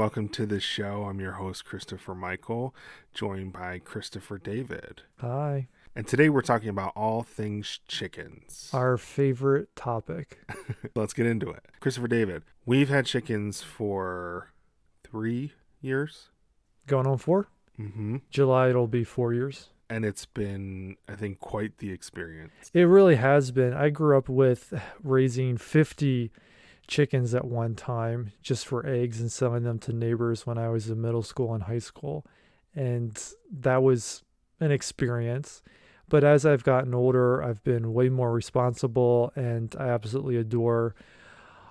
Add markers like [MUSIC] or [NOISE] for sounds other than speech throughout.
welcome to the show. I'm your host, Christopher Michael, joined by Christopher David. Hi. And today we're talking about all things chickens. Our favorite topic. [LAUGHS] Let's get into it. Christopher David, we've had chickens for three years. Going on four? Mm-hmm. July, it'll be four years. And it's been, I think, quite the experience. It really has been. I grew up with raising 50 chickens at one time just for eggs and selling them to neighbors when I was in middle school and high school. And that was an experience. But as I've gotten older, I've been way more responsible and I absolutely adore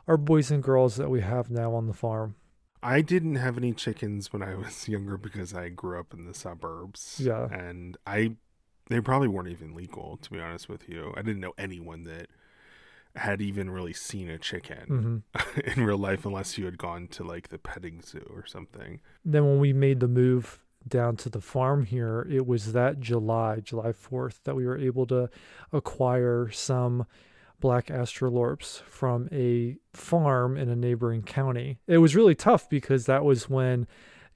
our boys and girls that we have now on the farm. I didn't have any chickens when I was [LAUGHS] younger because I grew up in the suburbs. Yeah. And I they probably weren't even legal, to be honest with you. I didn't know anyone that had even really seen a chicken hmm [LAUGHS] in real life unless you had gone to like the petting zoo or something. Then when we made the move down to the farm here, it was that July, July 4th, that we were able to acquire some black Australorps from a farm in a neighboring county. It was really tough because that was when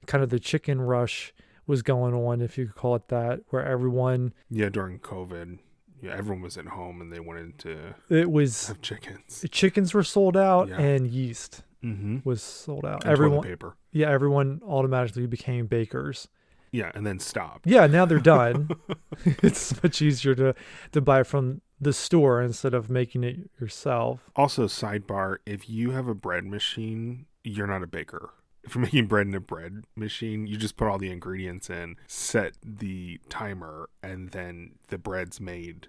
kind of the chicken rush was going on, if you could call it that, where everyone, Yeah, during COVID, yeah, everyone was at home and they wanted to it was, have chickens. chickens were sold out Yeah. and yeast Mm-hmm. was sold out. And everyone, paper. yeah, everyone automatically became bakers. Yeah, and then stopped. Yeah, now they're done. [LAUGHS] [LAUGHS] it's much easier to to buy from the store instead of making it yourself. Also, sidebar: if you have a bread machine, you're not a baker. If you're making bread in a bread machine, you just put all the ingredients in, set the timer, and then the bread's made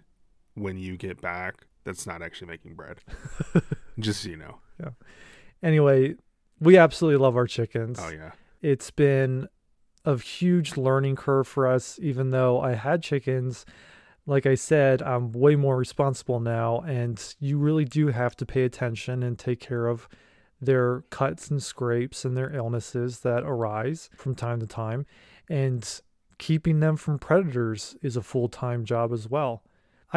when you get back. That's not actually making bread. [LAUGHS] just so you know. Yeah. Anyway, we absolutely love our chickens. Oh yeah. It's been a huge learning curve for us even though I had chickens. Like I said, I'm way more responsible now and you really do have to pay attention and take care of their cuts and scrapes and their illnesses that arise from time to time. And keeping them from predators is a full time job as well.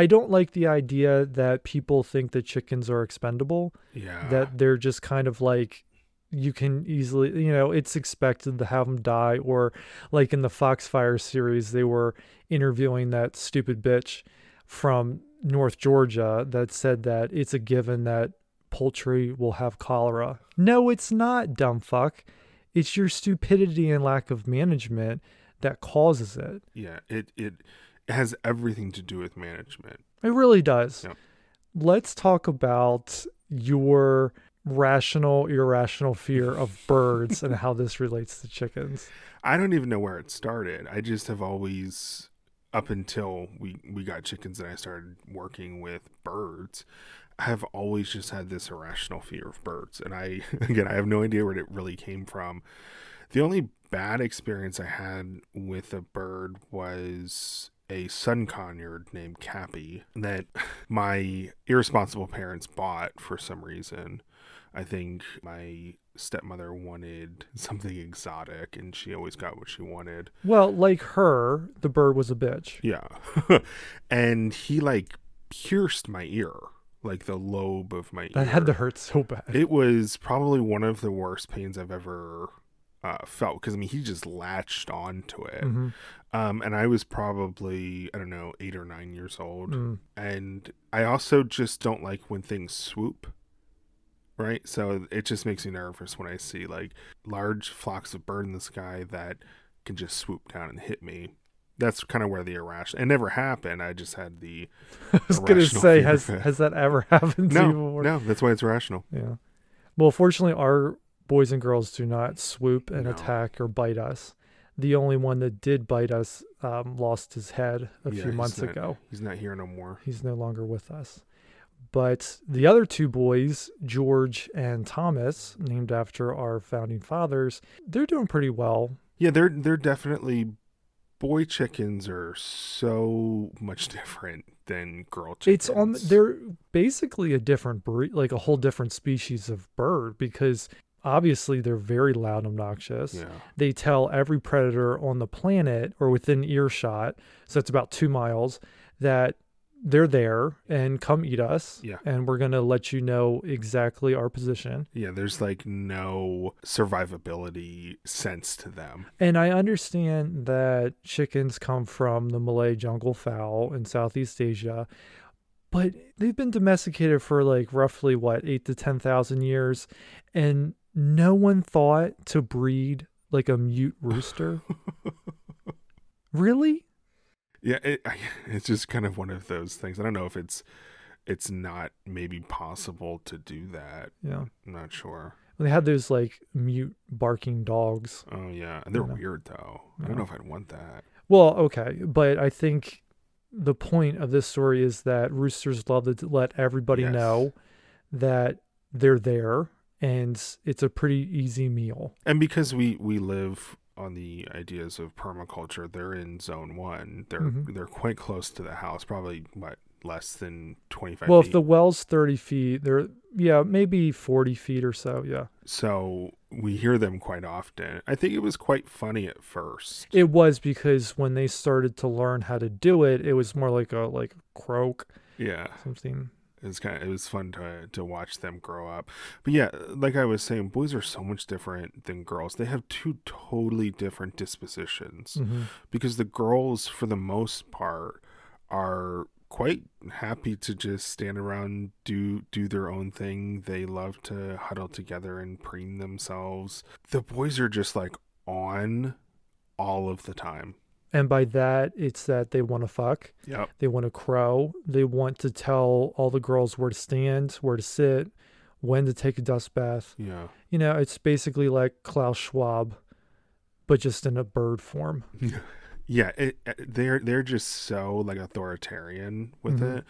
I don't like the idea that people think that chickens are expendable, Yeah. that they're just kind of like, you can easily, you know, it's expected to have them die. Or like in the Foxfire series, they were interviewing that stupid bitch from North Georgia that said that it's a given that poultry will have cholera. No, it's not, dumb fuck. It's your stupidity and lack of management that causes it. yeah. It it has everything to do with management. It really does. Let's talk about your rational, irrational fear of [LAUGHS] birds and how this relates to chickens. I don't even know where it started. I just have always, up until we we got chickens and I started working with birds, I have always just had this irrational fear of birds. And I [LAUGHS] again, I have no idea where it really came from. The only bad experience I had with a bird was a sun conure named Cappy that [LAUGHS] my irresponsible parents bought for some reason. I think my stepmother wanted something exotic and she always got what she wanted. Well, like her, the bird was a bitch. Yeah. [LAUGHS] and he like pierced my ear, like the lobe of my That ear. That had to hurt so bad. It was probably one of the worst pains I've ever uh, felt because I mean he just latched onto it, Mhm. Um, and I was probably I don't know eight or nine years old, Mm. and I also just don't like when things swoop. Right, so it just makes me nervous when I see like large flocks of bird in the sky that can just swoop down and hit me. That's kind of where the irrational. It never happened. I just had the [LAUGHS] I was gonna say, has has that ever [LAUGHS] happened to you no, before? no. That's why it's rational. Yeah. Well, fortunately, our boys and girls do not swoop and No. attack or bite us. The only one that did bite us um, lost his head a Yeah, few months not- ago. He's not here no more. He's no longer with us. But the other two boys, George and Thomas, named after our founding fathers, they're doing pretty well. Yeah, they're they're definitely boy chickens are so much [LAUGHS] different than girl chickens. It's on they're basically a different breed, like a whole different species of bird because obviously they're very loud and obnoxious. yeah. They tell every predator on the planet or within earshot, so it's about 2 miles, that they're there and come eat us. Yeah. And we're going to let you know exactly our position. Yeah, there's like no survivability sense to them. And I understand that chickens come from the Malay jungle fowl in Southeast Asia, but they've been domesticated for like roughly what, eight to 10,000 years. And no one thought to breed like a mute rooster. [LAUGHS] really? Yeah, it, it's just kind of one of those things. I don't know if it's it's not maybe possible to do that. Yeah. I'm not sure. They had those like mute barking dogs. Oh yeah, and they're Yeah. weird though. I don't know if I'd want that. Well, okay, but I think the point of this story is that roosters love to let everybody Yes. know that they're there and it's a pretty easy meal. And because we we live on the ideas of permaculture, they're in zone one. They're Mhm. they're quite close to the house, probably what less than twenty five. Well, feet. if the well's 30 feet, they're, yeah, maybe 40 feet or so. Yeah. so we hear them quite often. I think it was quite funny at first. It was because when they started to learn how to do it, it was more like a, like croak, yeah. something. It was kind of it was fun to to watch them grow up. But yeah like i was saying boys are so much different than girls. They have two totally different dispositions hmm because the girls for the most part are quite happy to just stand around do do their own thing. They love to huddle together and preen themselves. The boys are just like on all of the time And by that, it's that they want to fuck. Yeah. They want to crow. They want to tell all the girls where to stand, where to sit, when to take a dust bath. yeah You know, it's basically like Klaus Schwab, but just in a bird form. [LAUGHS] yeah it, it- they're they're just so like authoritarian with Mhm. it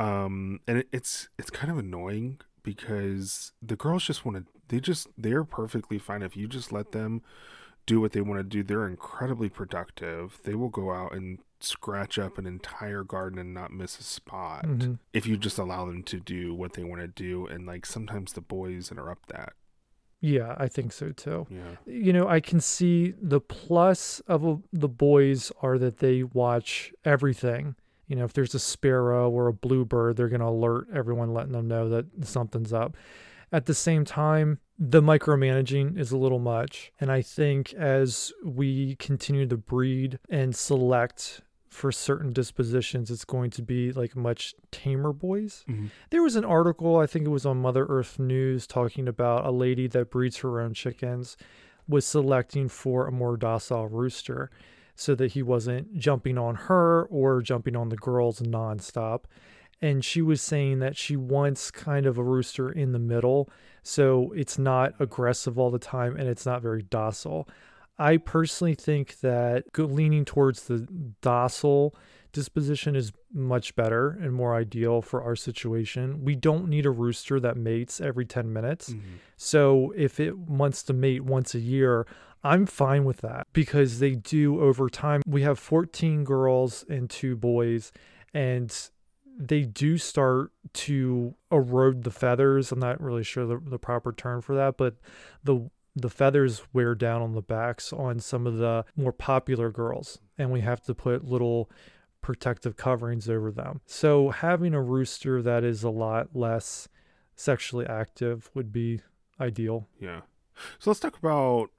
um and it, it's it's kind of annoying because the girls just want to they just they're perfectly fine if you just let them do what they want to do they're incredibly productive they will go out and scratch up an entire garden and not miss a spot Mhm. if you just allow them to do what they want to do and like sometimes the boys interrupt that Yeah, I think so too. yeah You know, I can see the plus of a, the boys are that they watch everything. You know, if there's a sparrow or a bluebird, they're going to alert everyone, letting them know that something's up. At the same time, the micromanaging is a little much. And I think as we continue to breed and select for certain dispositions, it's going to be like much tamer boys. Mhm. There was an article, I think it was on Mother Earth News, talking about a lady that breeds her own chickens was selecting for a more docile rooster so that he wasn't jumping on her or jumping on the girls nonstop. And she was saying that she wants kind of a rooster in the middle so it's not aggressive all the time and it's not very docile. I personally think that leaning towards the docile disposition is much better and more ideal for our situation. We don't need a rooster that mates every 10 minutes. Mhm. So if it wants to mate once a year, I'm fine with that because they do over time. We have 14 girls and two boys, and they do start to erode the feathers. I'm not really sure the, the proper term for that, but the the feathers wear down on the backs on some of the more popular girls, and we have to put little protective coverings over them. So having a rooster that is a lot less sexually active would be ideal. Yeah. So let's talk about.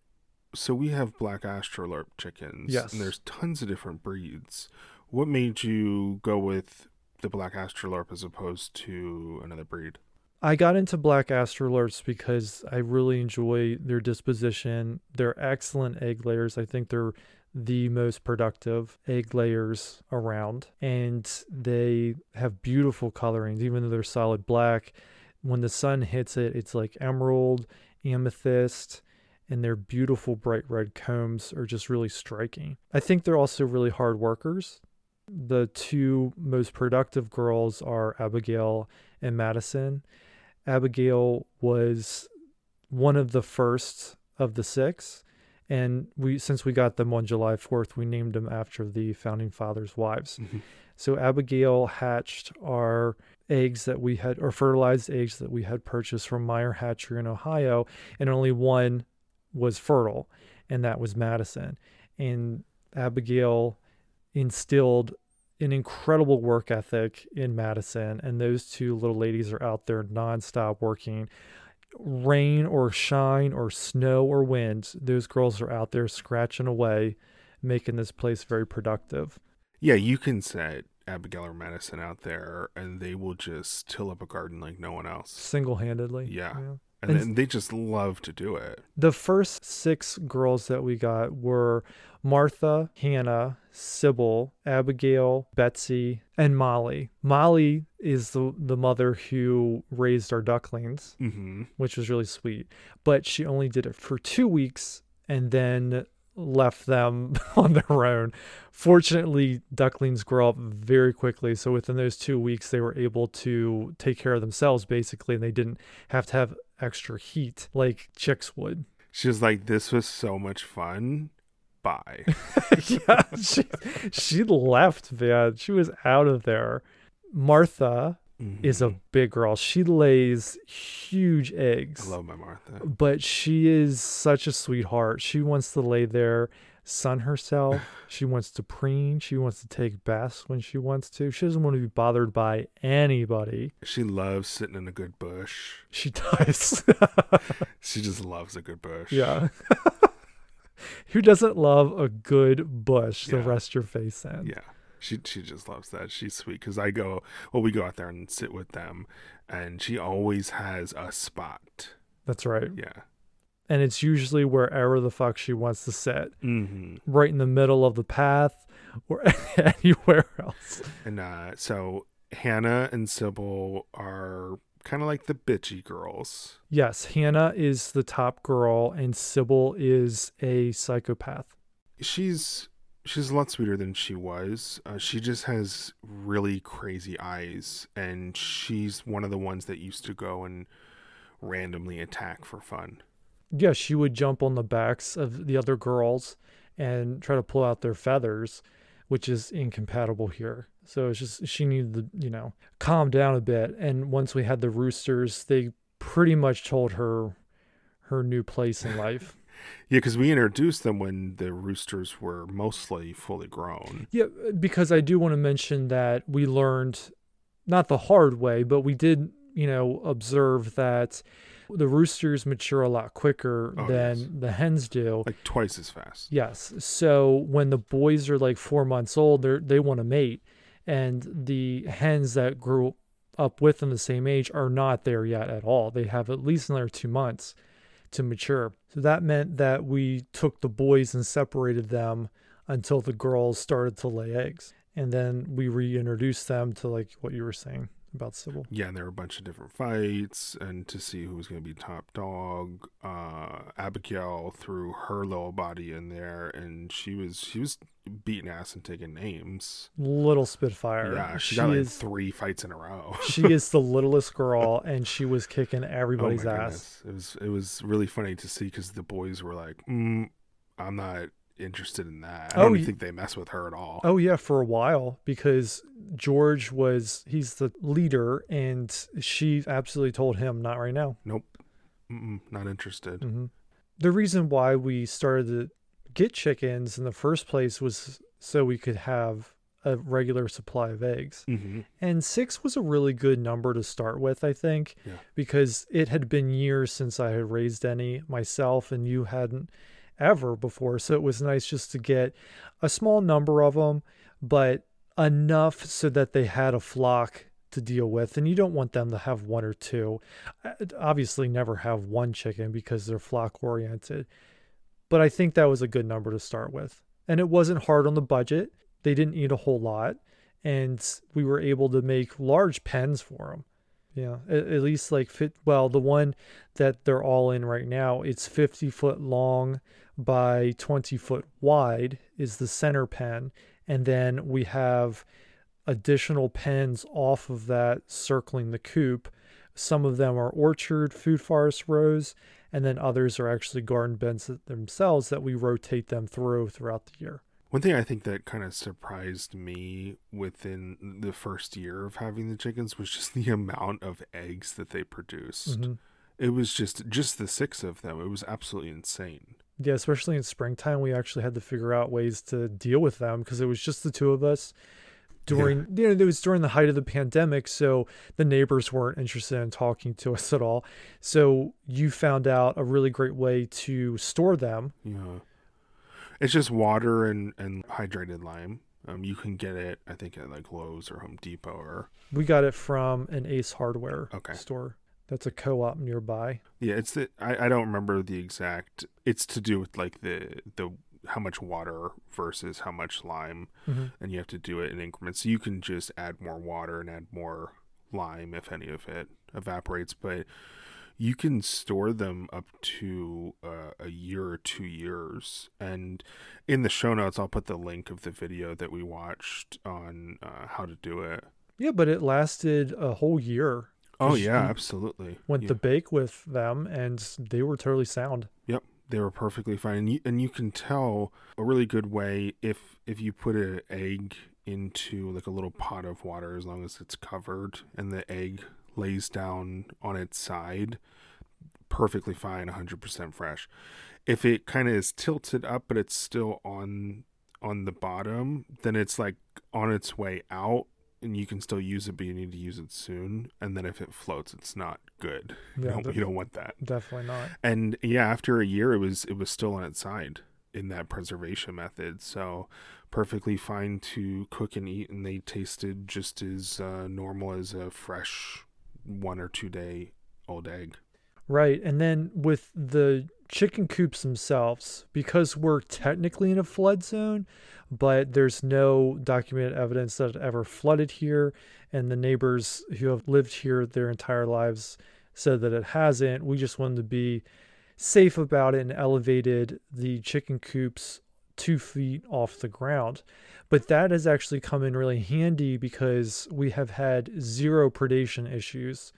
So we have black Australorp chickens. Yes. And there's tons of different breeds. What made you go with the black Australorp as opposed to another breed? I got into black Australorps because I really enjoy their disposition. They're excellent egg layers. I think they're the most productive egg layers around, and they have beautiful colorings, even though they're solid black. When the sun hits it, it's like emerald, amethyst, and their beautiful bright red combs are just really striking. I think they're also really hard workers. The two most productive girls are Abigail and Madison. Abigail was one of the first of the six, and we since we got them on July 4th, we named them after the founding fathers' wives. Mhm. So Abigail hatched our eggs that we had, or fertilized eggs that we had purchased from Meyer Hatchery in Ohio, and only one was fertile, and that was Madison. And Abigail instilled an incredible work ethic in Madison, and those two little ladies are out there nonstop working. Rain or shine or snow or wind, those girls are out there scratching away, making this place very productive. Yeah, you can set Abigail or Madison out there and they will just till up a garden like no one else. Single handedly. Yeah. And, And- they just love to do it. The first six girls that we got were Martha, Hannah, Sybil, Abigail, Betsy, and Molly. Molly is the, the mother who raised our ducklings, hmm which was really sweet. But she only did it for two weeks and then left them [LAUGHS] on their own. Fortunately, ducklings grow up very quickly. So within those two weeks, they were able to take care of themselves basically, and they didn't have to have extra heat like chicks would. She was like, "This was so much fun." Bye. [LAUGHS] yeah, she, she left, man. She was out of there. Martha mm-hmm. is a big girl. She lays huge eggs. I love my Martha. but she is such a sweetheart. She wants to lay there, sun herself. [SIGHS] she wants to preen. She wants to take baths when she wants to. She doesn't want to be bothered by anybody. She loves sitting in a good bush. She does. [LAUGHS] She just loves a good bush. yeah. [LAUGHS] Who doesn't love a good bush to Yeah. rest your face in? Yeah. She she just loves that. She's sweet because I go well, we go out there and sit with them, and she always has a spot. That's right. Yeah. And it's usually wherever the fuck she wants to sit, hmm right in the middle of the path or [LAUGHS] anywhere else. And uh, so Hannah and Sybil are kind of like the bitchy girls. Yes, Hannah is the top girl, and Sybil is a psychopath. She's she's a lot sweeter than she was. Uh, she just has really crazy eyes, and she's one of the ones that used to go and randomly attack for fun. Yeah, she would jump on the backs of the other girls and try to pull out their feathers, which is incompatible here. So it's just she needed to, you know, calm down a bit. And once we had the roosters, they pretty much told her her new place in life. [LAUGHS] Yeah, because we introduced them when the roosters were mostly fully grown. Yeah, because I do want to mention that we learned not the hard way, but we did, you know, observe that the roosters mature a lot quicker Oh, than yes. the hens do. Like twice as fast. Yes. So when the boys are like four months old, they they want to mate, and the hens that grew up with them the same age are not there yet at all. They have at least another two months to mature. So that meant that we took the boys and separated them until the girls started to lay eggs, and then we reintroduced them to like what you were saying about Sybil. Yeah, and there were a bunch of different fights, and to see who was going to be top dog. Uh, Abigail threw her little body in there, and she was she was beating ass and taking names. Little Spitfire. Yeah, she, she got like is three fights in a row. [LAUGHS] she is the littlest girl, and she was kicking [LAUGHS] everybody's oh ass. goodness. It was it was really funny to see because the boys were like, mm, "I'm not interested in that. I Oh, don't think they mess with her at all." Oh yeah, for a while because George was he's the leader, and she absolutely told him not right now. Nope, Mm-mm, not interested. hmm The reason why we started to get chickens in the first place was so we could have a regular supply of eggs. hmm And six was a really good number to start with, I think, Yeah. because it had been years since I had raised any myself and you hadn't ever before. So it was nice just to get a small number of them, but enough so that they had a flock to deal with. And you don't want them to have one or two. Uh, Obviously, never have one chicken because they're flock oriented. But I think that was a good number to start with. And it wasn't hard on the budget. They didn't eat a whole lot and we were able to make large pens for them. Yeah, at, least like fit. Well, the one that they're all in right now, it's 50 foot long by 20 foot wide, is the center pen. And then we have additional pens off of that circling the coop. Some of them are orchard food forest rows, and then others are actually garden beds themselves that we rotate them through throughout the year. One thing I think that kind of surprised me within the first year of having the chickens was just [LAUGHS] the amount of eggs that they produced. Mhm. It was just just the six of them. It was absolutely insane. Yeah, especially in springtime, we actually had to figure out ways to deal with them because it was just the two of us. during you know it was during the height of the pandemic so the neighbors weren't interested in talking to [LAUGHS] us at all so you found out a really great way to store them Yeah. It's just water and, and hydrated lime. Um, you can get it, I think, at like Lowe's or Home Depot or we got it from an ace hardware Okay. store that's a co-op nearby yeah. It's the I, I don't remember the exact. It's to do with like the the how much water versus how much lime, Mhm. and you have to do it in increments. So you can just add more water and add more lime if any of it evaporates, but you can store them up to uh, a year or two years. And in the show notes, I'll put the link of the video that we watched on uh, how to do it. yeah but it lasted a whole year Oh yeah, absolutely. went yeah. to bake with them and they were totally sound Yep, they were perfectly fine, and you, and you can tell a really good way if if you put an egg into like a little pot of water, as long as it's covered, and the egg lays down on its side, perfectly fine, hundred percent fresh. If it kind of is tilted up, but it's still on on the bottom, then it's like on its way out. And you can still use it, but you need to use it soon. And then if it floats, it's not good. [LAUGHS] You, Yeah, don't, that- you don't want that definitely not and yeah after a year it was it was still on its side in that preservation method so perfectly fine to cook and eat and they tasted just as uh, normal as a fresh one or two day old egg Right. And then with the chicken coops themselves, because we're technically in a flood zone, but there's no documented evidence that it ever flooded here, and the neighbors who have lived here their entire lives said that it hasn't. We just wanted to be safe about it and elevated the chicken coops two feet off the ground. But that has actually come in really handy because we have had zero predation issues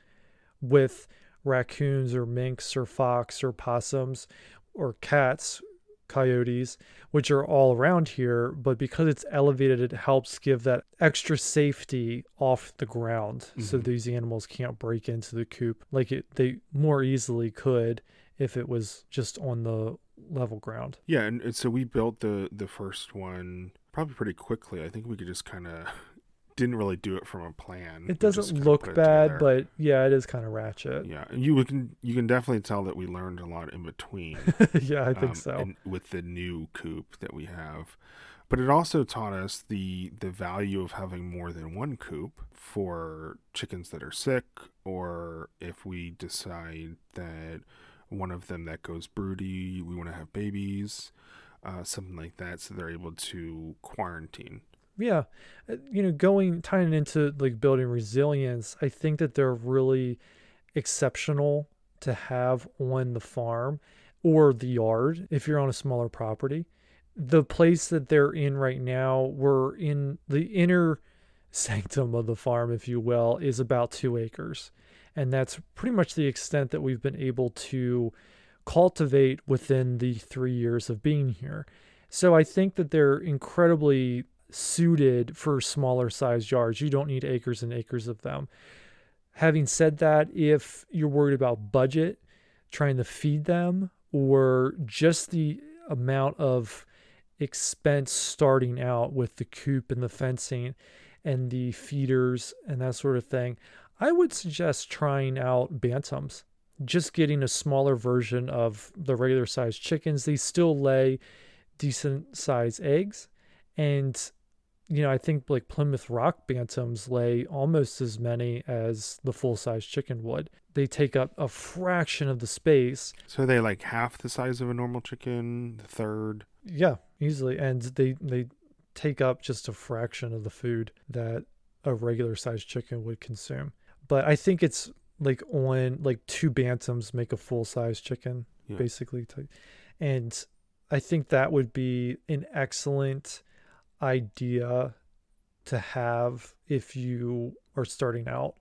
with raccoons or minks or fox or possums or cats, coyotes, which are all around here. But because it's elevated, it helps give that extra safety off the ground so Mhm. these animals can't break into the coop like it, they more easily could if it was just on the level ground. yeah and, and so we built the the first one probably pretty quickly i think we could just kind of didn't really do it from a plan It doesn't look bad, but yeah, it is kind of ratchet. yeah you can you can definitely tell that we learned a lot in between [LAUGHS] Yeah, I think um, so. and with the new coop that we have. But it also taught us the the value of having more than one coop for chickens that are sick, or if we decide that one of them that goes broody, we want to have babies, uh, something like that, so they're able to quarantine. Yeah. Uh, You know, going tying into like building resilience, I think that they're really exceptional to have on the farm or the yard if you're on a smaller property. The place that they're in right now, we're in the inner [LAUGHS] sanctum of the farm, if you will, is about two acres. And that's pretty much the extent that we've been able to cultivate within the three years of being here. So I think that they're incredibly suited for smaller sized yards. You don't need acres and acres of them. Having said that, if you're worried about budget, trying to feed them, or just the amount of expense starting out with the coop and the fencing and the feeders and that sort of thing, I would suggest trying out bantams. Just getting a smaller version of the regular sized chickens. They still lay decent sized eggs. And, you know, I think like Plymouth Rock bantams lay almost as many as the full size chicken would. They take up a fraction of the space. So they like half the size of a normal chicken, the third. Yeah, easily. And they, they take up just a fraction of the food that a regular sized chicken would consume. But I think it's like on like two bantams make a full size chicken, Yeah. basically. And I think that would be an excellent idea to have if you are starting out.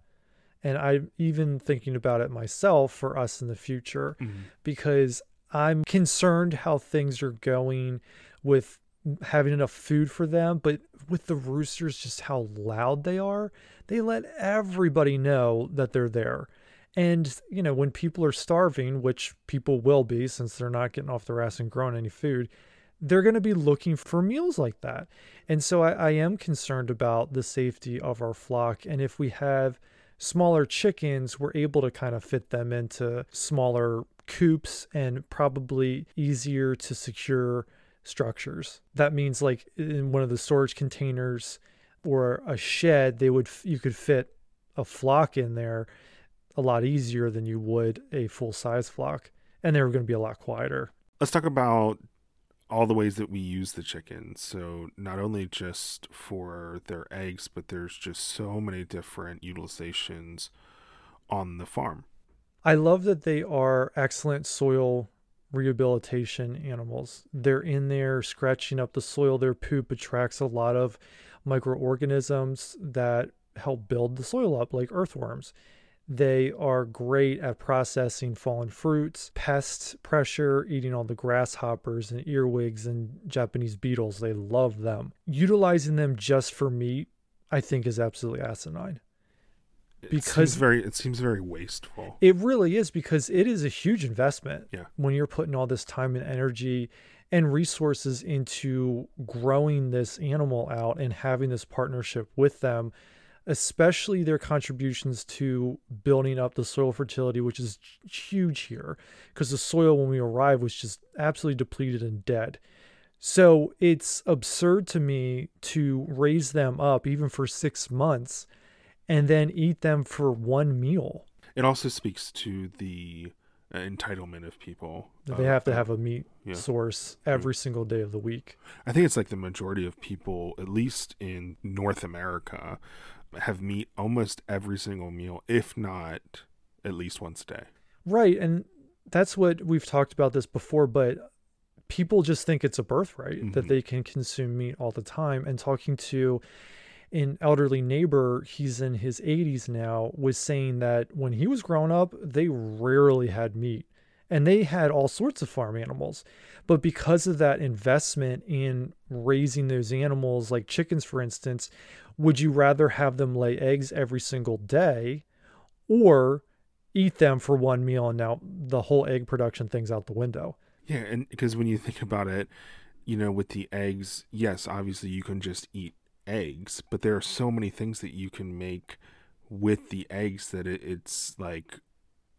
And I'm even thinking about it myself for us in the future mm-hmm. because I'm concerned how things are going with having enough food for them, but with the roosters, just how loud they are, they let everybody know that they're there. And, you know, when people are starving, which people will be since they're not getting off their ass and growing any food, they're going to be looking for meals like that. And so I, I am concerned about the safety of our flock. And if we have smaller chickens, we're able to kind of fit them into smaller coops and probably easier to secure structures. That means like in one of the storage containers or a shed, they would you could fit a flock in there a lot easier than you would a full size flock, and they were going to be a lot quieter. Let's talk about all the ways that we use the chickens. So not only just for their eggs, but there's just so many different utilizations on the farm. I love that they are excellent soil rehabilitation animals. They're in there scratching up the soil. Their poop attracts a lot of microorganisms that help build the soil up, like earthworms. They are great at processing fallen fruits, pest pressure, eating all the grasshoppers and earwigs and Japanese beetles. They love them. Utilizing them just for meat, I think, is absolutely asinine because very it seems very wasteful. It really is because it is a huge investment. Yeah. When you're putting all this time and energy and resources into growing this animal out and having this partnership with them, especially their contributions to building up the soil fertility, which is huge here because the soil when we arrived was just absolutely depleted and dead. So it's absurd to me to raise them up even for six months and then eat them for one meal. It also speaks to the uh, entitlement of people. They have to have a meat yeah. source every single day of the week. I think it's like the majority of people, at least in North America, have meat almost every single meal, if not at least once a day. Right. And that's what we've talked about this before, but people just think it's a birthright mm-hmm. that they can consume meat all the time. And talking to an elderly neighbor, he's in his 80s now, was saying that when he was growing up, they rarely had meat and they had all sorts of farm animals. But because of that investment in raising those animals, like chickens, for instance, would you rather have them lay eggs every single day or eat them for one meal and now the whole egg production thing's out the window? Yeah, and because when you think about it, you know, with the eggs, yes, obviously you can just eat eggs, but there are so many things that you can make with the eggs that it, it's like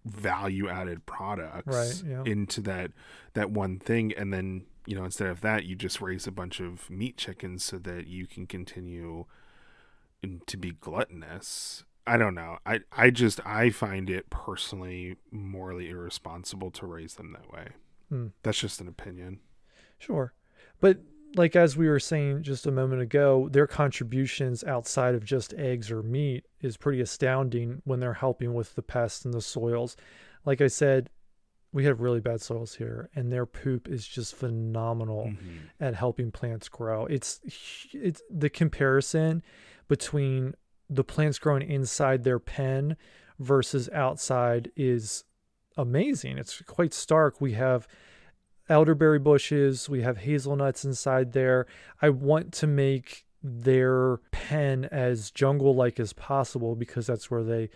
value added products right, yeah. into that that one thing. And then you know instead of that you just raise a bunch of meat chickens so that you can continue to be gluttonous. I don't know. I i just i find it personally morally irresponsible to raise them that way. Hmm. that's just an opinion. Sure. But like as we were saying just a moment ago, their contributions outside of just eggs or meat is pretty astounding when they're helping with the pests and the soils. Like I said, we have really bad soils here, and their poop is just phenomenal mm-hmm. at helping plants grow. It's it's the comparison between the plants growing inside their pen versus outside is amazing. It's quite stark. We have elderberry bushes, we have hazelnuts inside there. I want to make their pen as jungle like as possible because that's where they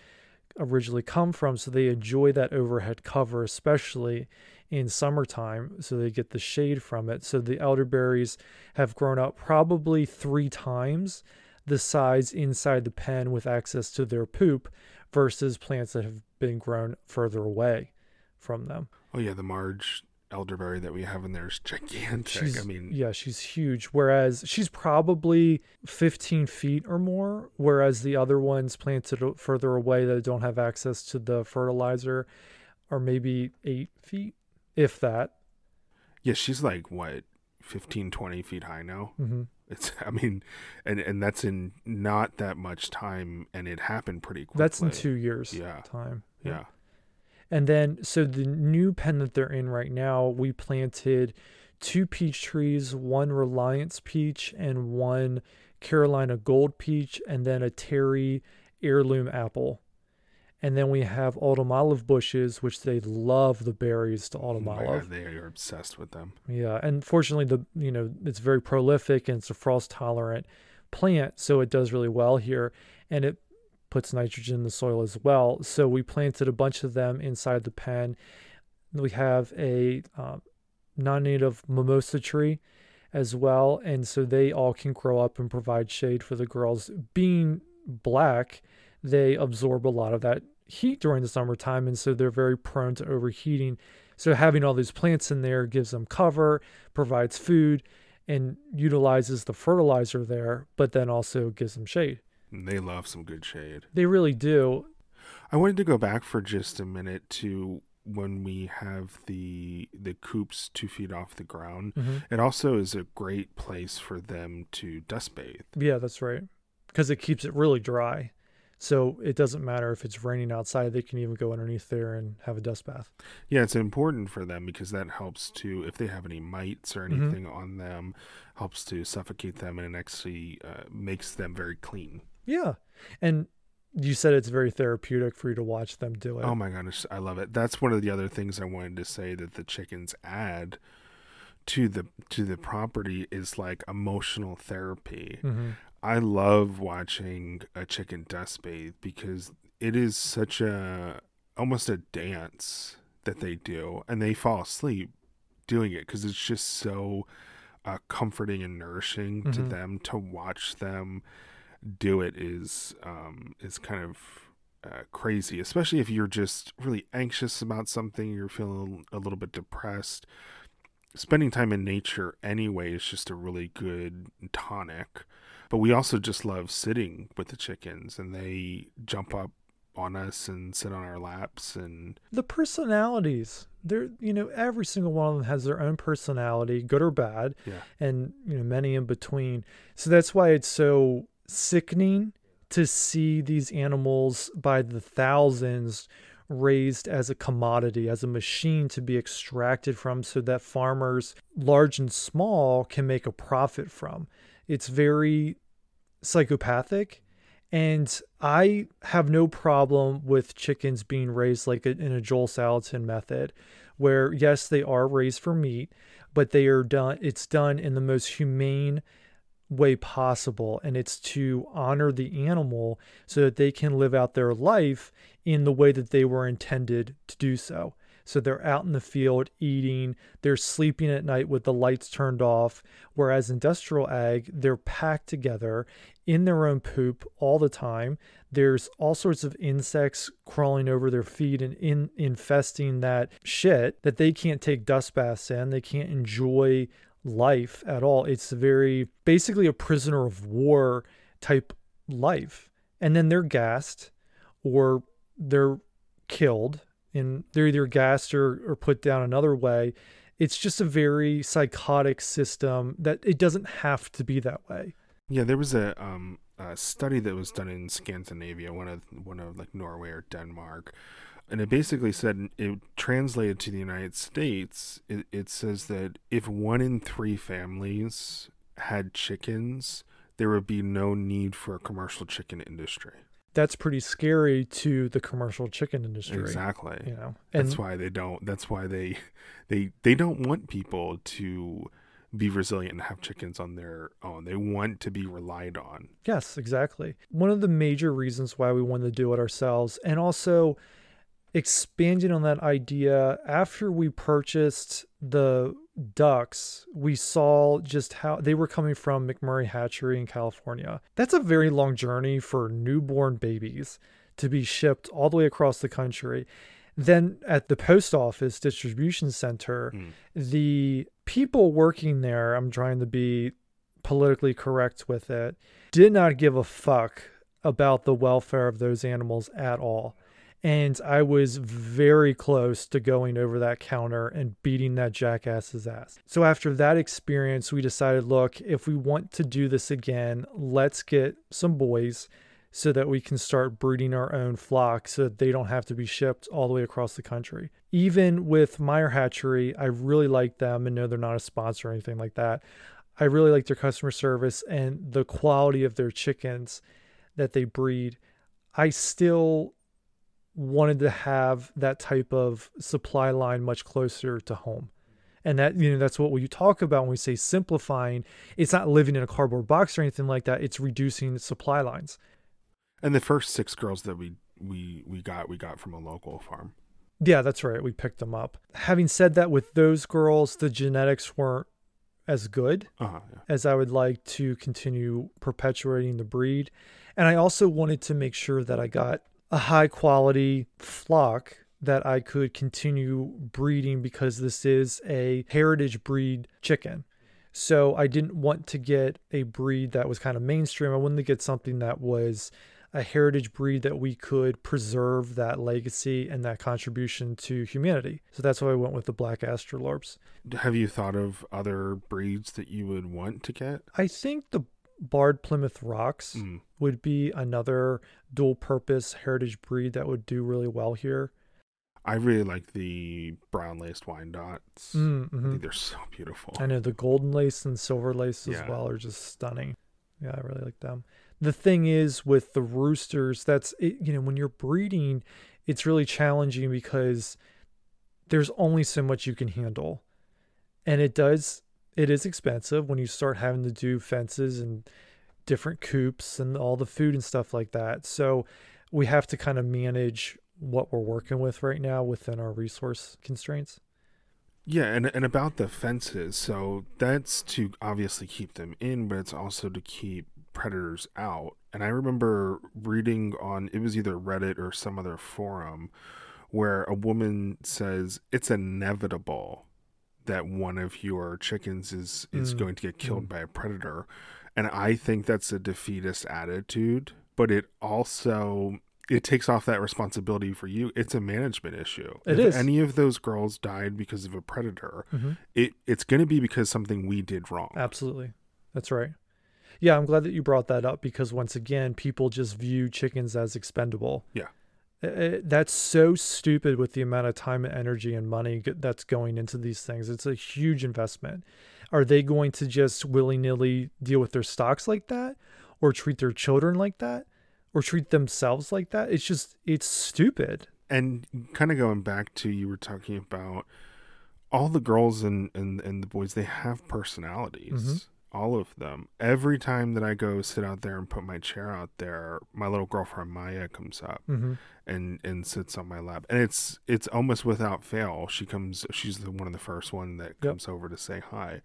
originally come from. So they enjoy that overhead cover, especially in summertime, so they get the shade from it. So the elderberries have grown up probably three times the size inside the pen with access to their poop versus plants that have been grown further away from them. Oh yeah, the Marge elderberry that we have in there is gigantic. She's, I mean, yeah, she's huge. Whereas she's probably 15 feet or more, whereas the other ones planted further away that don't have access to the fertilizer are maybe eight feet, if that. Yeah, she's like what 15, 20 feet high now. Mm-hmm. It's, [LAUGHS] I mean, and and that's in not that much time, and it happened pretty quickly. That's in two years. Yeah, time. yeah. yeah. And then, so the new pen that they're in right now, we planted two peach trees, one Reliance peach and one Carolina gold peach, and then a Terry heirloom apple. And then we have autumn olive bushes, which they love the berries to autumn oh olive. God, they are obsessed with them. Yeah, and fortunately, the you know it's very prolific and it's a frost tolerant plant, so it does really well here. And it puts nitrogen in the soil as well. So we planted a bunch of them inside the pen. We have a uh, non-native mimosa tree as well. And so they all can grow up and provide shade for the girls. Being black, they absorb a lot of that heat during the summertime. And so they're very prone to overheating. So having all these plants in there gives them cover, provides food, and utilizes the fertilizer there, but then also gives them shade. They love some good shade. They really do. I wanted to go back for just a minute to when we have the the coops two feet off the ground. Mm-hmm. It also is a great place for them to dust bathe. Yeah, that's right. Because it keeps it really dry. So it doesn't matter if it's raining outside, they can even go underneath there and have a dust bath. Yeah, it's important for them because that helps to, if they have any mites or Mhm. anything on them, helps to suffocate them and it actually uh, makes them very clean. Yeah. And you said it's very therapeutic for you to watch them do it. Oh my gosh, I love it. That's one of the other things I wanted to say that the chickens add to the to the property is like emotional therapy. hmm I love watching a chicken dust bathe because it is such a almost a dance that they do and they fall asleep doing it because it's just so uh, comforting and nourishing to Mhm. them to watch them do it is um is kind of uh, crazy especially if you're just really anxious about something you're feeling a little bit depressed spending time in nature anyway is just a really good tonic but we also just love sitting with the chickens and they jump up on us and sit on our laps and The personalities, they're, you know, every single one of them has their own personality, good or bad, yeah and, you know, many in between. So that's why it's so sickening to see these animals by the thousands raised as a commodity, as a machine to be extracted from so that farmers, large and small, can make a profit from. It's very psychopathic. And I have no problem with chickens being raised like in a Joel Salatin method, where yes, they are raised for meat, but they are done. It's done in the most humane way possible, and it's to honor the animal so that they can live out their life in the way that they were intended to do so. So they're out in the field eating, they're sleeping at night with the lights turned off. Whereas industrial ag, they're packed together in their own poop all the time. There's all sorts of insects crawling over their feet and in, infesting that shit that they can't take dust baths in. They can't enjoy life at all. It's very basically a prisoner of war type life. And then they're gassed or they're killed and they're either gassed or, or put down another way. It's just a very psychotic system that it doesn't have to be that way. yeah there was a um a study that was done in Scandinavia one of one of like Norway or Denmark and it basically said it translated to the United States it, it says that if one in three families had chickens there would be no need for a commercial chicken industry That's pretty scary to the commercial chicken industry. exactly You know, and that's why they don't that's why they they they don't want people to be resilient and have chickens on their own they want to be relied on Yes, exactly. One of the major reasons why we wanted to do it ourselves, and also expanding on that idea, after we purchased the ducks, we saw just how they were coming from McMurray Hatchery in California. That's a very long journey for newborn babies to be shipped all the way across the country. Then at the post office distribution center, Mm. the people working there, I'm trying to be politically correct with it, did not give a fuck about the welfare of those animals at all. And I was very close to going over that counter and beating that jackass's ass. So after that experience, we decided look, if we want to do this again, let's get some boys so that we can start breeding our own flock so that they don't have to be shipped all the way across the country. Even with Meyer Hatchery, I really like them and know they're not a sponsor or anything like that. I really like their customer service and the quality of their chickens that they breed. I still wanted to have that type of supply line much closer to home. And that, you know, that's what we talk about when we say simplifying. It's not living in a cardboard box or anything like that. It's reducing the supply lines. And the first six girls that we we we got we got from a local farm. Yeah, that's right. We picked them up. Having said that, with those girls, the genetics weren't as good Uh-huh, yeah. as I would like to continue perpetuating the breed. And I also wanted to make sure that I got a high quality flock that I could continue breeding because this is a heritage breed chicken. So I didn't want to get a breed that was kind of mainstream. I wanted to get something that was a heritage breed that we could preserve that legacy and that contribution to humanity. So that's why I went with the black Australorps. Have you thought of other breeds that you would want to get? I think the Barred Plymouth Rocks Mm. would be another dual purpose heritage breed that would do really well here. I really like the brown laced Wyandottes. Mm, I mhm. think they're so beautiful. I know the golden lace and silver lace as Yeah. well are just stunning. Yeah, I really like them. The thing is with the roosters, that's it, you know when you're breeding, it's really challenging because there's only so much you can handle, and it does it is expensive when you start having to do fences and different coops and all the food and stuff like that. So we have to kind of manage what we're working with right now within our resource constraints. Yeah, and and about the fences, so that's to obviously keep them in, but it's also to keep predators out. And I remember reading on it was either Reddit or some other forum where a woman says it's inevitable that one of your chickens is is Mm, going to get killed by a predator. And I think that's a defeatist attitude, but it also it takes off that responsibility for you. It's a management issue. It if is. any of those girls died because of a predator, Mm-hmm. it it's going to be because something we did wrong. Absolutely. That's right. Yeah, I'm glad that you brought that up because once again, people just view chickens as expendable. Yeah. Uh, that's so stupid with the amount of time and energy and money that's going into these things. It's a huge investment. Are they going to just willy nilly deal with their stocks like that or treat their children like that or treat themselves like that? It's just, it's stupid. And kind of going back to you were talking about all the girls and and, and the boys, they have personalities. Mhm. All of them. Every time that I go sit out there and put my chair out there, my little girlfriend Maya comes up hmm and and sits on my lap, and it's it's almost without fail. She comes. She's the one of the first one that Yep. comes over to say hi.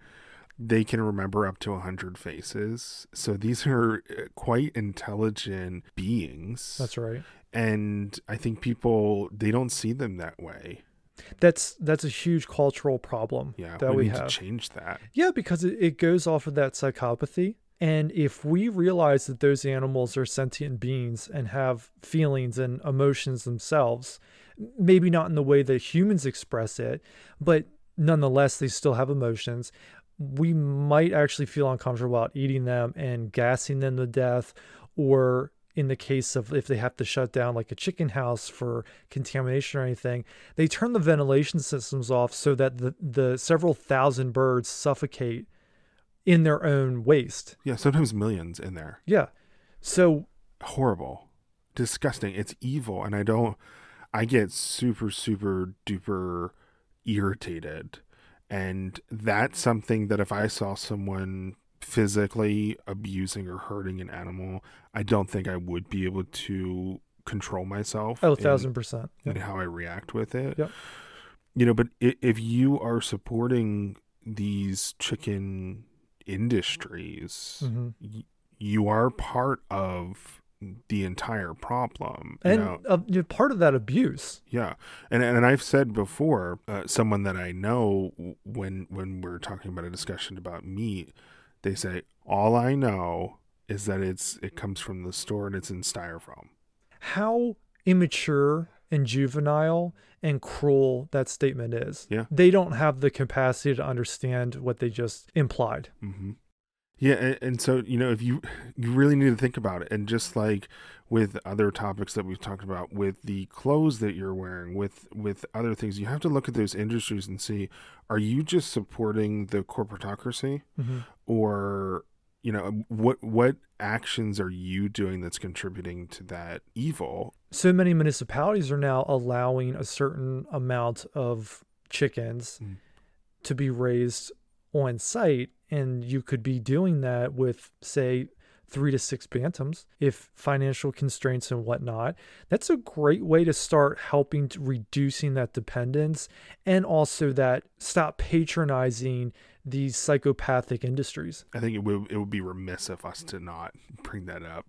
They can remember up to a hundred faces, so these are uh, quite intelligent beings. That's right. and I think people they don't see them that way. That's, that's a huge cultural problem Yeah, that we, we need have. to change that. Yeah, because it, it goes off of that psychopathy. And if we realize that those animals are sentient beings and have feelings and emotions themselves, maybe not in the way that humans express it, but nonetheless, they still have emotions, we might actually feel uncomfortable about eating them and gassing them to death, or in the case of if they have to shut down like a chicken house for contamination or anything, they turn the ventilation systems off so that the, the several thousand birds suffocate in their own waste. Yeah, sometimes millions in there. Yeah. So Horrible, disgusting. It's evil, and I don't. I get super super duper irritated, and that's something that if I saw someone physically abusing or hurting an animal, I don't think I would be able to control myself. oh, thousand percent. and how I react with it. Yep. You know, but if you are supporting these chicken industries, hmm you are part of the entire problem. you And know? uh, you know, part of that abuse. Yeah, and and I've said before, uh, someone that I know when when we're talking about a discussion about meat, they say all I know is that it's it comes from the store and it's in styrofoam. How immature and juvenile and cruel that statement is. Yeah. They don't have the capacity to understand what they just implied. hmm Yeah, and, and so you know, if you you really need to think about it, and just like with other topics that we've talked about, with the clothes that you're wearing, with with other things, you have to look at those industries and see: are you just supporting the corporatocracy, hmm or you know, what what actions are you doing that's contributing to that evil? So many municipalities are now allowing a certain amount of chickens Mm. to be raised on site. And you could be doing that with, say, three to six bantams if financial constraints and whatnot. That's a great way to start helping to reducing that dependence and also that stop patronizing these psychopathic industries. I think it would it would be remiss of us to not bring that up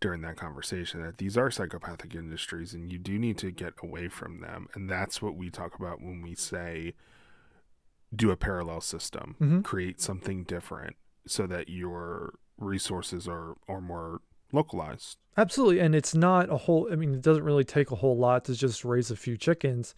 during that conversation that these are psychopathic industries and you do need to get away from them and that's what we talk about when we say do a parallel system Mhm. create something different so that your resources are are more localized Absolutely. And it's not a whole, I mean, it doesn't really take a whole lot to just raise a few chickens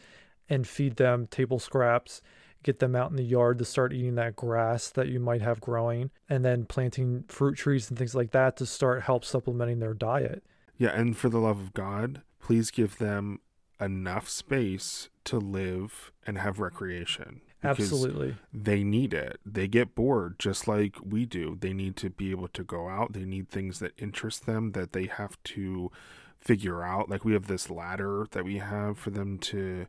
and feed them table scraps, get them out in the yard to start eating that grass that you might have growing, and then planting fruit trees and things like that to start help supplementing their diet. yeah and for the love of god please give them enough space to live and have recreation Absolutely. they need it. They get bored just like we do. They need to be able to go out. They need things that interest them that they have to figure out. Like we have this ladder that we have for them to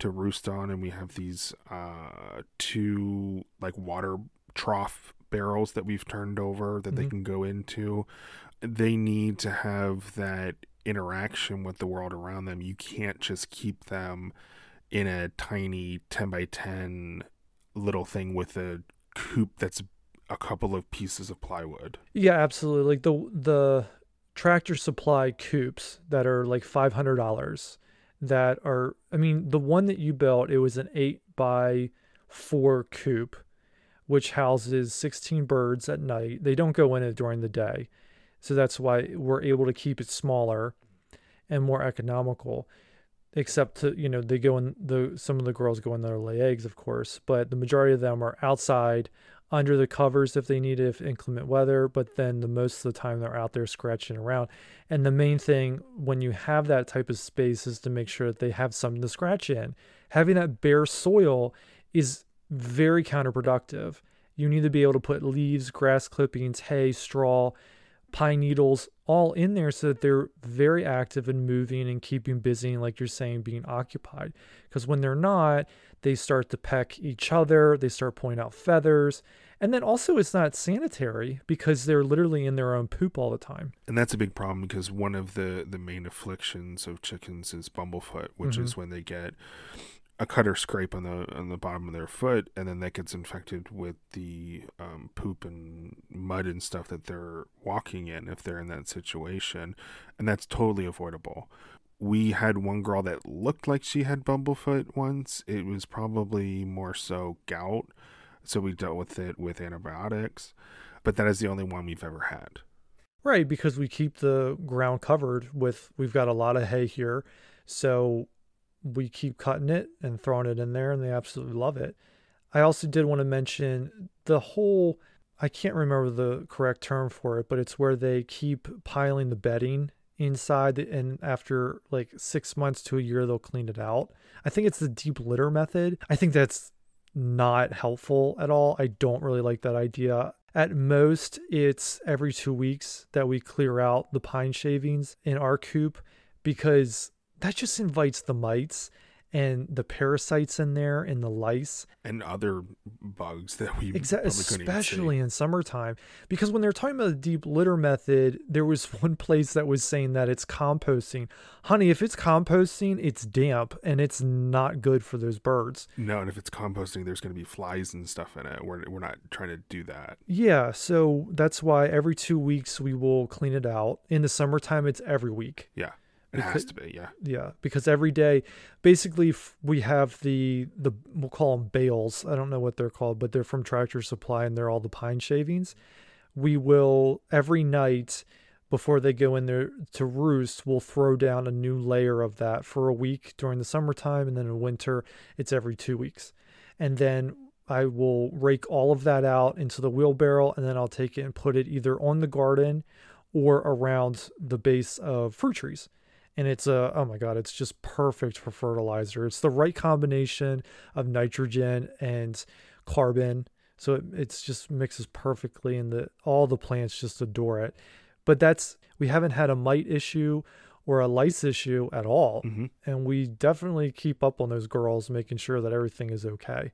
to roost on and we have these uh two like water trough barrels that we've turned over that they Mhm. can go into. They need to have that interaction with the world around them. You can't just keep them in a tiny 10 by 10 little thing with a coop that's a couple of pieces of plywood. Yeah, absolutely. Like the the tractor supply coops that are like five hundred dollars. That are, I mean, the one that you built, it was an eight by four coop, which houses sixteen birds at night. They don't go in it during the day, so that's why we're able to keep it smaller and more economical. Except to you know they go in the some of the girls go in there lay eggs, of course, but the majority of them are outside under the covers if they need it if inclement weather but then the most of the time they're out there scratching around. And the main thing when you have that type of space is to make sure that they have something to scratch in. Having that bare soil is very counterproductive. You need to be able to put leaves grass clippings hay straw pine needles all in there so that they're very active and moving and keeping busy and like you're saying being occupied. Because when they're not they start to peck each other they start pulling out feathers. And then also it's not sanitary because they're literally in their own poop all the time. And that's a big problem because one of the the main afflictions of chickens is bumblefoot, which Mhm. is when they get a cutter scrape on the on the bottom of their foot, and then that gets infected with the um, poop and mud and stuff that they're walking in if they're in that situation, and that's totally avoidable. We had one girl that looked like she had bumblefoot once. It was probably more so gout, so we dealt with it with antibiotics, but that is the only one we've ever had. right because we keep the ground covered with we've got a lot of hay here so we keep cutting it and throwing it in there and they absolutely love it. I also did want to mention the whole i can't remember the correct term for it but it's where they keep piling the bedding inside and after like six months to a year they'll clean it out. I think it's the deep litter method. I think that's not helpful at all. I don't really like that idea. At most it's every two weeks that we clear out the pine shavings in our coop because that just invites the mites and the parasites in there and the lice. And other bugs that we Exa- probably even see. especially in summertime. Because when they're talking about the deep litter method there was [LAUGHS] one place that was saying that it's composting. Honey if it's composting it's damp and it's not good for those birds. No, and if it's composting, there's going to be flies and stuff in it. We're we're not trying to do that. yeah so that's why every two weeks we will clean it out. In the summertime it's every week. Yeah, it has to be. Yeah, yeah because every day basically f- we have the the we'll call them bales. I don't know what they're called but they're from tractor supply and they're all the pine shavings. We will every night before they go in there to roost we'll throw down a new layer of that for a week during the summertime and then in winter it's every two weeks. And then i will rake all of that out into the wheelbarrow and then i'll take it and put it either on the garden or around the base of fruit trees and it's a oh my god it's just perfect for fertilizer. It's the right combination of nitrogen and carbon. So it it's just mixes perfectly and the all the plants just adore it. But that's we haven't had a mite issue or a lice issue at all. Hmm and we definitely keep up on those girls making sure that everything is okay.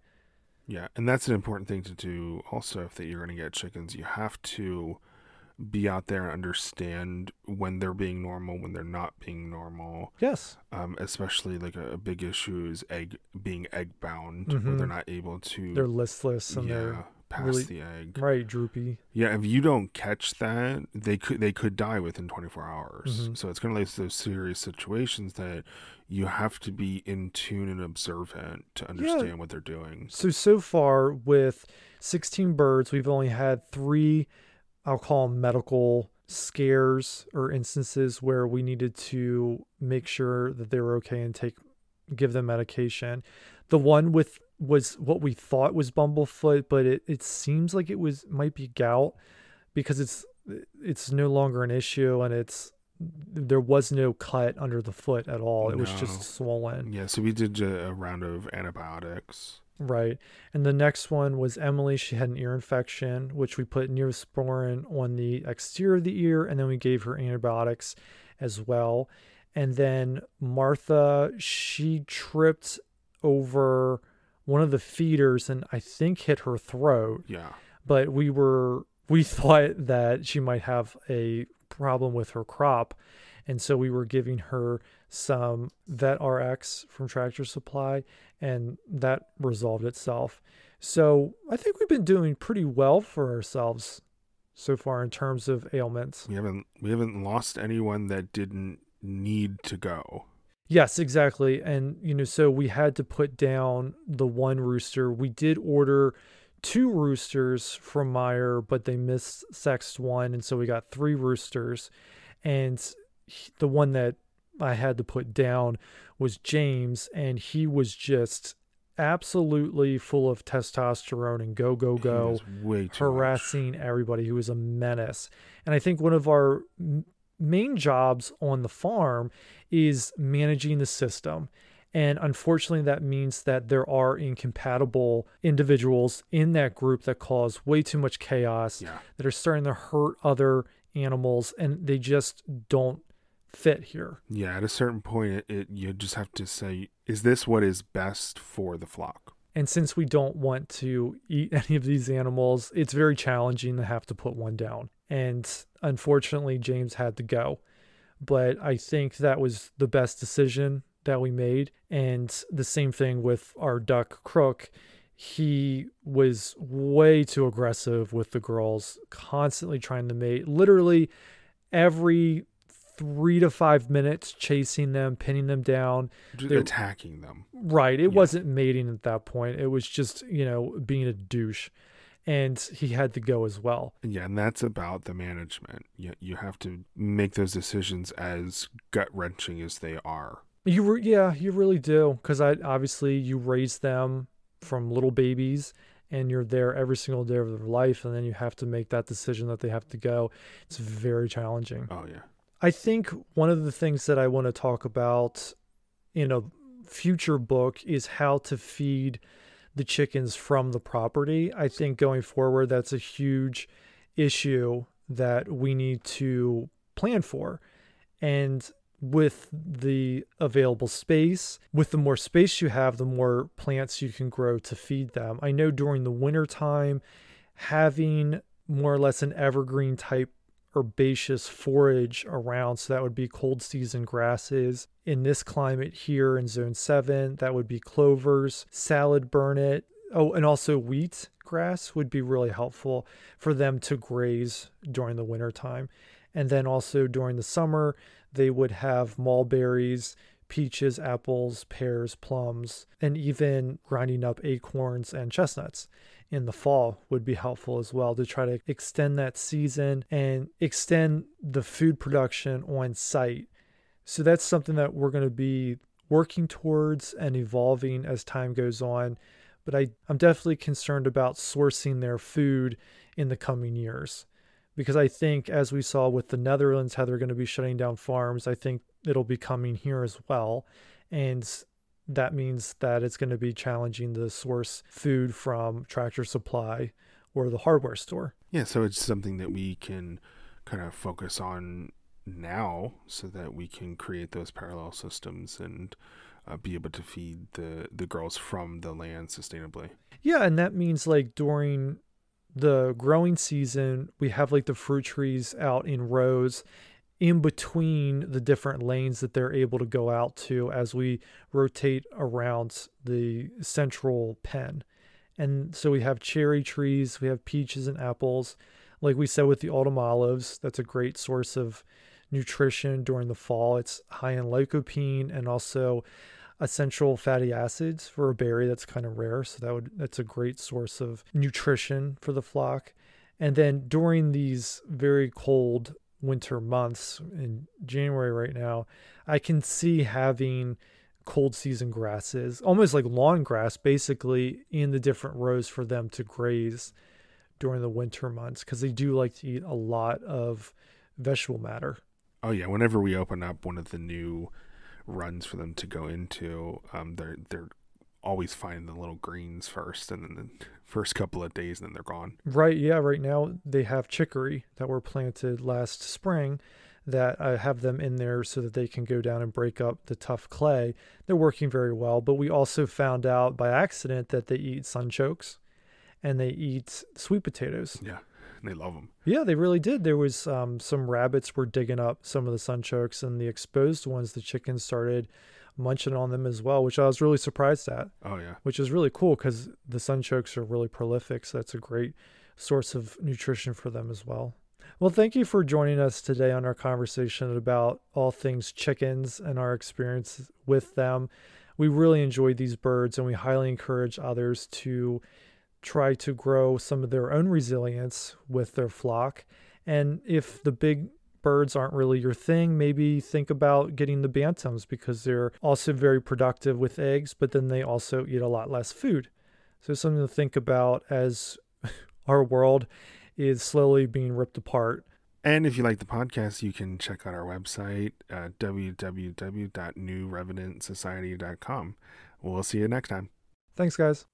Yeah, and that's an important thing to do. Also, if that you're going to get chickens, you have to be out there and understand when they're being normal, when they're not being normal. Yes. Um, especially like a, a big issue is egg being egg bound, where they're not able to They're listless and yeah, they're pass really- the egg. right droopy. Yeah, if you don't catch that, they could they could die within 24 hours. Mhm. So it's kind of like those serious situations that you have to be in tune and observant to understand what they're doing. So so far with 16 birds, we've only had three, I'll call them medical scares or instances where we needed to make sure that they were okay and take give them medication. The one with was what we thought was bumblefoot, but it, it seems like it was might be gout because it's it's no longer an issue and it's there was no cut under the foot at all. It was just swollen. Yeah, so we did a round of antibiotics. Right. And the next one was Emily. She had an ear infection, which we put neosporin on the exterior of the ear, and then we gave her antibiotics as well. And then Martha, she tripped over one of the feeders and I think hit her throat. Yeah. But we were we [LAUGHS] thought that she might have a problem with her crop. And so we were giving her some Vet RX from Tractor Supply, and that resolved itself. So I think we've been doing pretty well for ourselves so far in terms of ailments. We haven't we haven't lost anyone that didn't need to go. Yes, exactly. And, you know, so we had to put down the one rooster. We did order two roosters from Meyer, but they missed sexed one. And so we got three roosters. And the one that I had to put down was James. And he was just absolutely full of testosterone and go go go too much. harassing everybody who was a menace. And I think one of our main jobs on the farm is managing the system. And unfortunately, that means that there are incompatible individuals in that group that cause way too much chaos, Yeah. that are starting to hurt other animals, and they just don't fit here. Yeah, at a certain point it, it you just have to say is this what is best for the flock? And since we don't want to eat [LAUGHS] any of these animals, it's very challenging to have to put one down. And unfortunately, James had to go. But I think that was the best decision that we made. And the same thing with our duck Crook. He was way too aggressive with the girls, constantly trying to mate. Literally every three to five minutes, chasing them, pinning them down. They're- attacking them. Right. It Yeah. wasn't mating at that point. It was just, you know, being a douche. And he had to go as well. Yeah, and that's about the management. You you have to make those decisions as gut wrenching as they are. You re- yeah, you really do cuz I obviously you raise them from little babies and you're there every single day of their life and then you have to make that decision that they have to go. It's very challenging. Oh yeah. I think one of the things that I want to talk about in a future book is how to feed the chickens from the property. I think going forward, that's a huge issue that we need to plan for. And with the available space, with the more space you have, the more plants you can grow to feed them. I know during the winter time, having more or less an evergreen type herbaceous forage around. So that would be cold season grasses. In this climate here in zone seven, that would be clovers, salad burnet. Oh, and also wheat grass would be really helpful for them to graze during the winter time. And then also during the summer, they would have mulberries, peaches, apples, pears, plums, and even grinding up acorns and chestnuts in the fall would be helpful as well to try to extend that season and extend the food production on site. So that's something that we're going to be working towards and evolving as time goes on. But I, I'm definitely concerned about sourcing their food in the coming years. Because I think, as we saw with the Netherlands, how they're going to be shutting down farms, I think it'll be coming here as well. And that means that it's going to be challenging to source food from Tractor Supply or the hardware store. Yeah, so it's something that we can kind of focus on now so that we can create those parallel systems and uh, be able to feed the the girls from the land sustainably. Yeah, and that means like during the growing season, we have like the fruit trees out in rows in between the different lanes that they're able to go out to as we rotate around the central pen. And so we have cherry trees, we have peaches and apples. Like we said with the autumn olives, that's a great source of nutrition during the fall. It's high in lycopene and also essential fatty acids for a berry that's kind of rare. So that would that's a great source of nutrition for the flock. And then during these very cold winter months in January right now, I can see having cold season grasses, almost like lawn grass, basically in the different rows for them to graze during the winter months because they do like to eat a lot of vegetable matter. Oh yeah, whenever we open up one of the new runs for them to go into, um, they're they're always finding the little greens first, and then the first couple of days, and then they're gone. Right. Yeah. Right now they have chicory that were planted last spring. That I have them in there so that they can go down and break up the tough clay. They're working very well, but we also found out by accident that they eat sunchokes and they eat sweet potatoes. Yeah, they love them. Yeah, they really did. There was um, some rabbits were digging up some of the sunchokes, and the exposed ones, the chickens started munching on them as well, which I was really surprised at. Oh yeah, which is really cool because the sunchokes are really prolific, so that's a great source of nutrition for them as well. Well, thank you for joining us today on our conversation about all things chickens and our experience with them. We really enjoyed these birds, and we highly encourage others to try to grow some of their own resilience with their flock. And if the big birds aren't really your thing, maybe think about getting the bantams because they're also very productive with eggs, but then they also eat a lot less food. So, something to think about as [LAUGHS] our world is slowly being ripped apart. And if you like the podcast, you can check out our website, uh, www.newrevenantsociety.com. We'll see you next time. Thanks, guys.